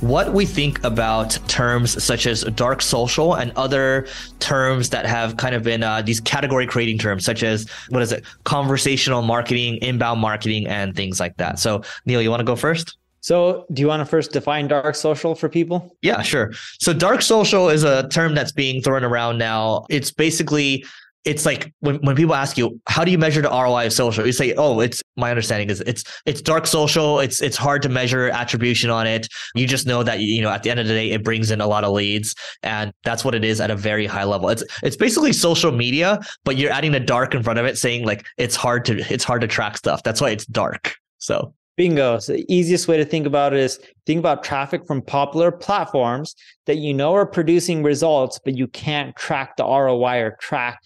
what we think about terms such as dark social and other terms that have kind of been uh, these category creating terms, such as what is it, conversational marketing, inbound marketing, and things like that. So, Neil, you want to go first? So, do you want to first define dark social for people? Yeah, sure. So, dark social is a term that's being thrown around now. It's basically it's like when, when people ask you how do you measure the ROI of social, you say, oh, it's my understanding is it's it's dark social. It's it's hard to measure attribution on it. You just know that you know at the end of the day it brings in a lot of leads, and that's what it is at a very high level. It's it's basically social media, but you're adding the dark in front of it, saying like it's hard to it's hard to track stuff. That's why it's dark. So Bingo. So the easiest way to think about it is think about traffic from popular platforms that you know are producing results, but you can't track the ROI or track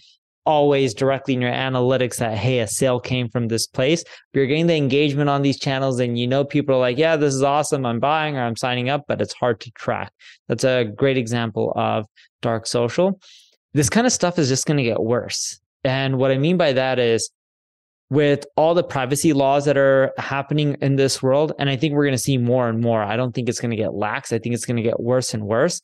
always directly in your analytics that hey a sale came from this place. You're getting the engagement on these channels and you know people are like yeah this is awesome. I'm buying or i'm signing up but it's hard to track. That's a great example of dark social. This kind of stuff is just going to get worse. And what i mean by that is with all the privacy laws that are happening in this world and i think we're going to see more and more i don't think it's going to get lax. I think it's going to get worse and worse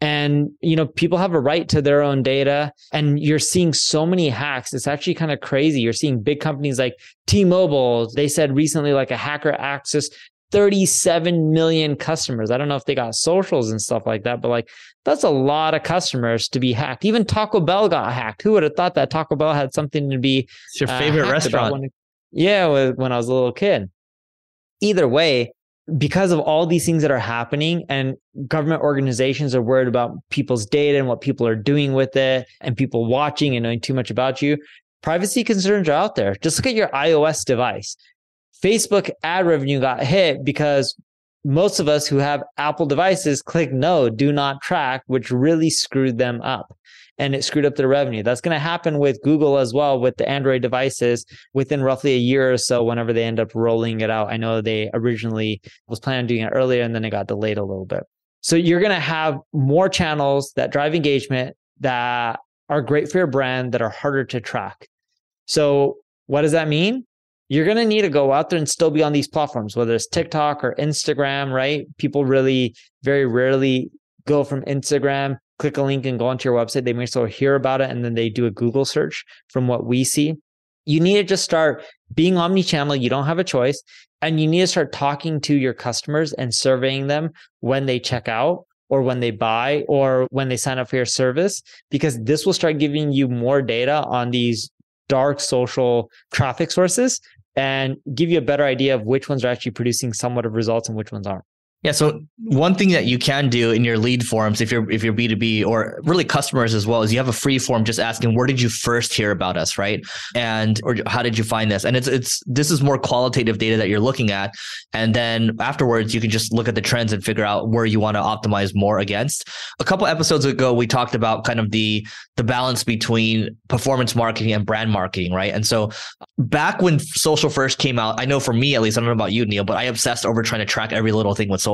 and you know people have a right to their own data and you're seeing so many hacks. It's actually kind of crazy. You're seeing big companies like t-mobile. They said recently like a hacker accessed 37 million customers. I don't know if they got socials and stuff like that but like that's a lot of customers to be hacked. Even taco bell got hacked. Who would have thought that taco bell had something to be it's your favorite uh, restaurant. when, yeah when i was a little kid. Either way because of all these things that are happening and government organizations are worried about people's data and what people are doing with it and people watching and knowing too much about you privacy concerns are out there. Just look at your ios device. Facebook ad revenue got hit because most of us who have apple devices click no do not track which really screwed them up and it screwed up their revenue. That's going to happen with Google as well with the Android devices within roughly a year or so whenever they end up rolling it out. I know they originally was planning on doing it earlier and then it got delayed a little bit. So you're going to have more channels that drive engagement that are great for your brand that are harder to track. So what does that mean? You're going to need to go out there and still be on these platforms, whether it's TikTok or Instagram, right? People really very rarely go from Instagram click a link and go onto your website. They may still hear about it and then they do a Google search from what we see. You need to just start being omni-channel. You don't have a choice. And you need to start talking to your customers and surveying them when they check out or when they buy or when they sign up for your service, because this will start giving you more data on these dark social traffic sources and give you a better idea of which ones are actually producing somewhat of results and which ones aren't. Yeah. So one thing that you can do in your lead forms, if you're if you're B two B or really customers as well, is you have a free form just asking where did you first hear about us, right? And or how did you find this? And it's it's this is more qualitative data that you're looking at, and then afterwards you can just look at the trends and figure out where you want to optimize more against. A couple episodes ago, we talked about kind of the the balance between performance marketing and brand marketing, right? And so back when social first came out, I know for me at least, I don't know about you, Neil, but I obsessed over trying to track every little thing with social.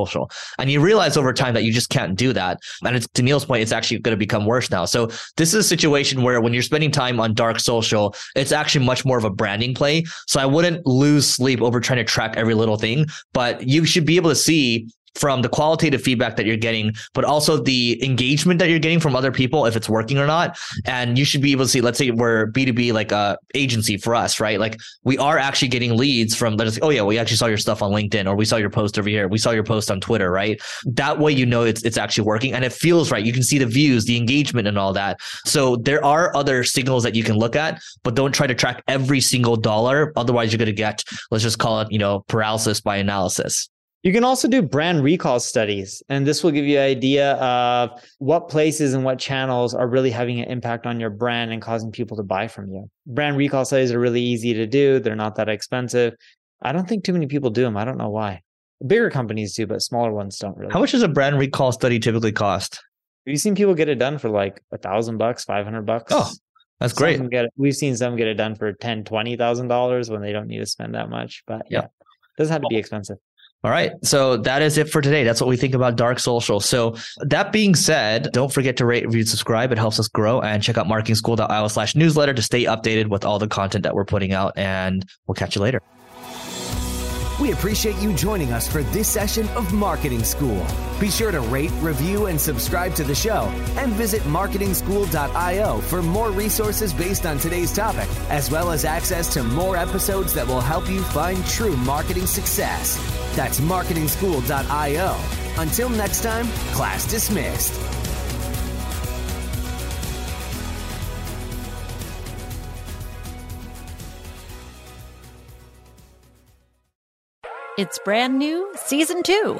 And you realize over time that you just can't do that. And it's to Neil's point, it's actually going to become worse now. So this is a situation where when you're spending time on dark social, it's actually much more of a branding play. So I wouldn't lose sleep over trying to track every little thing, but you should be able to see from the qualitative feedback that you're getting, but also the engagement that you're getting from other people, if it's working or not. And you should be able to see, let's say we're B2B like a agency for us, right? Like we are actually getting leads from, let us, oh yeah, we actually saw your stuff on LinkedIn or we saw your post over here. We saw your post on Twitter, right? That way, you know, it's, it's actually working and it feels right. You can see the views, the engagement and all that. So there are other signals that you can look at, but don't try to track every single dollar. Otherwise you're going to get, let's just call it, you know, paralysis by analysis. You can also do brand recall studies, and this will give you an idea of what places and what channels are really having an impact on your brand and causing people to buy from you. Brand recall studies are really easy to do, they're not that expensive. I don't think too many people do them. I don't know why. Bigger companies do, but smaller ones don't really. How much does a brand recall study typically cost? Have you seen people get it done for like a thousand bucks, five hundred bucks? Oh, that's great. Get it, we've seen some get it done for ten, twenty thousand dollars when they don't need to spend that much. But yeah, it doesn't have to be expensive. All right. So that is it for today. That's what we think about dark social. So that being said, don't forget to rate, review, subscribe. It helps us grow and check out marketingschool.io slash newsletter to stay updated with all the content that we're putting out. And we'll catch you later. We appreciate you joining us for this session of Marketing School. Be sure to rate, review, and subscribe to the show, and visit marketingschool.io for more resources based on today's topic, as well as access to more episodes that will help you find true marketing success. That's marketingschool.io. Until next time, class dismissed. It's brand new, season two.